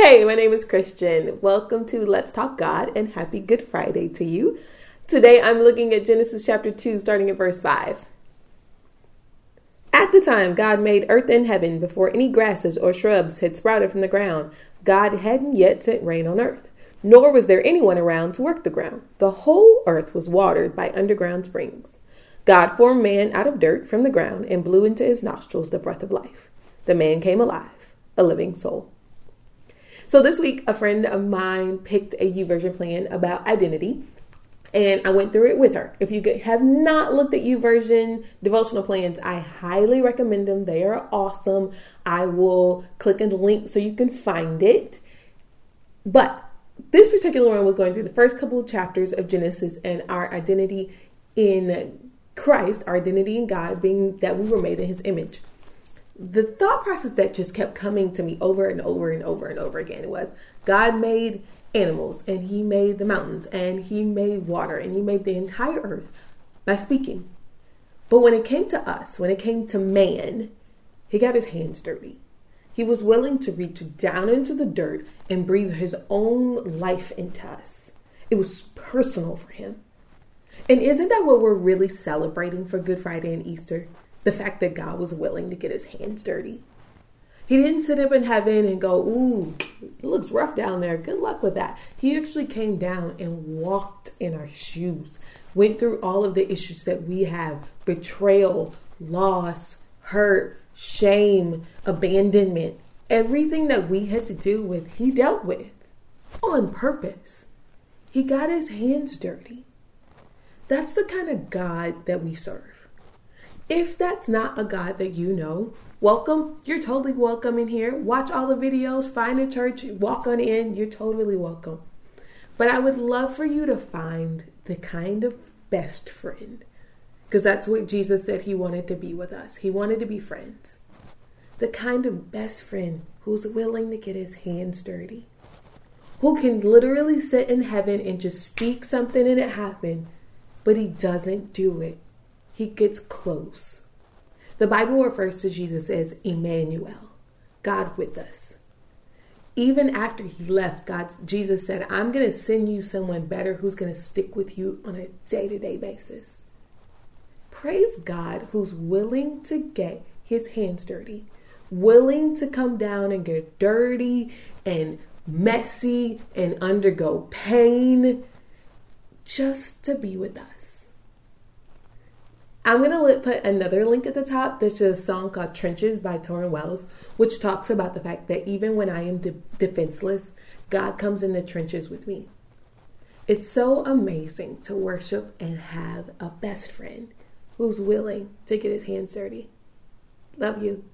Hey, my name is Christian. Welcome to Let's Talk God and happy Good Friday to you. Today I'm looking at Genesis chapter 2, starting at verse 5. At the time God made earth and heaven, before any grasses or shrubs had sprouted from the ground, God hadn't yet sent rain on earth, nor was there anyone around to work the ground. The whole earth was watered by underground springs. God formed man out of dirt from the ground and blew into his nostrils the breath of life. The man came alive, a living soul. So this week, a friend of mine picked a YouVersion plan about identity, and I went through it with her. If you have not looked at YouVersion devotional plans, I highly recommend them. They are awesome. I will click in the link so you can find it. But this particular one was going through the first couple of chapters of Genesis and our identity in Christ, our identity in God, being that we were made in His image the thought process that just kept coming to me over and over and over and over again was God made animals and he made the mountains and he made water and he made the entire earth by speaking. But when it came to us, when it came to man, he got his hands dirty. He was willing to reach down into the dirt and breathe his own life into us. It was personal for him. And isn't that what we're really celebrating for Good Friday and Easter? The fact that God was willing to get his hands dirty. He didn't sit up in heaven and go, Ooh, it looks rough down there. Good luck with that. He actually came down and walked in our shoes, went through all of the issues that we have betrayal, loss, hurt, shame, abandonment. Everything that we had to do with, he dealt with on purpose. He got his hands dirty. That's the kind of God that we serve. If that's not a God that you know, welcome. You're totally welcome in here. Watch all the videos, find a church, walk on in. You're totally welcome. But I would love for you to find the kind of best friend, because that's what Jesus said he wanted to be with us. He wanted to be friends. The kind of best friend who's willing to get his hands dirty, who can literally sit in heaven and just speak something and it happen, but he doesn't do it he gets close. The Bible refers to Jesus as Emmanuel, God with us. Even after he left, God, Jesus said, I'm going to send you someone better who's going to stick with you on a day to day basis. Praise God who's willing to get his hands dirty, willing to come down and get dirty and messy and undergo pain just to be with us. I'm going to put another link at the top. There's a song called Trenches by Tauren Wells, which talks about the fact that even when I am de- defenseless, God comes in the trenches with me. It's so amazing to worship and have a best friend who's willing to get his hands dirty. Love you.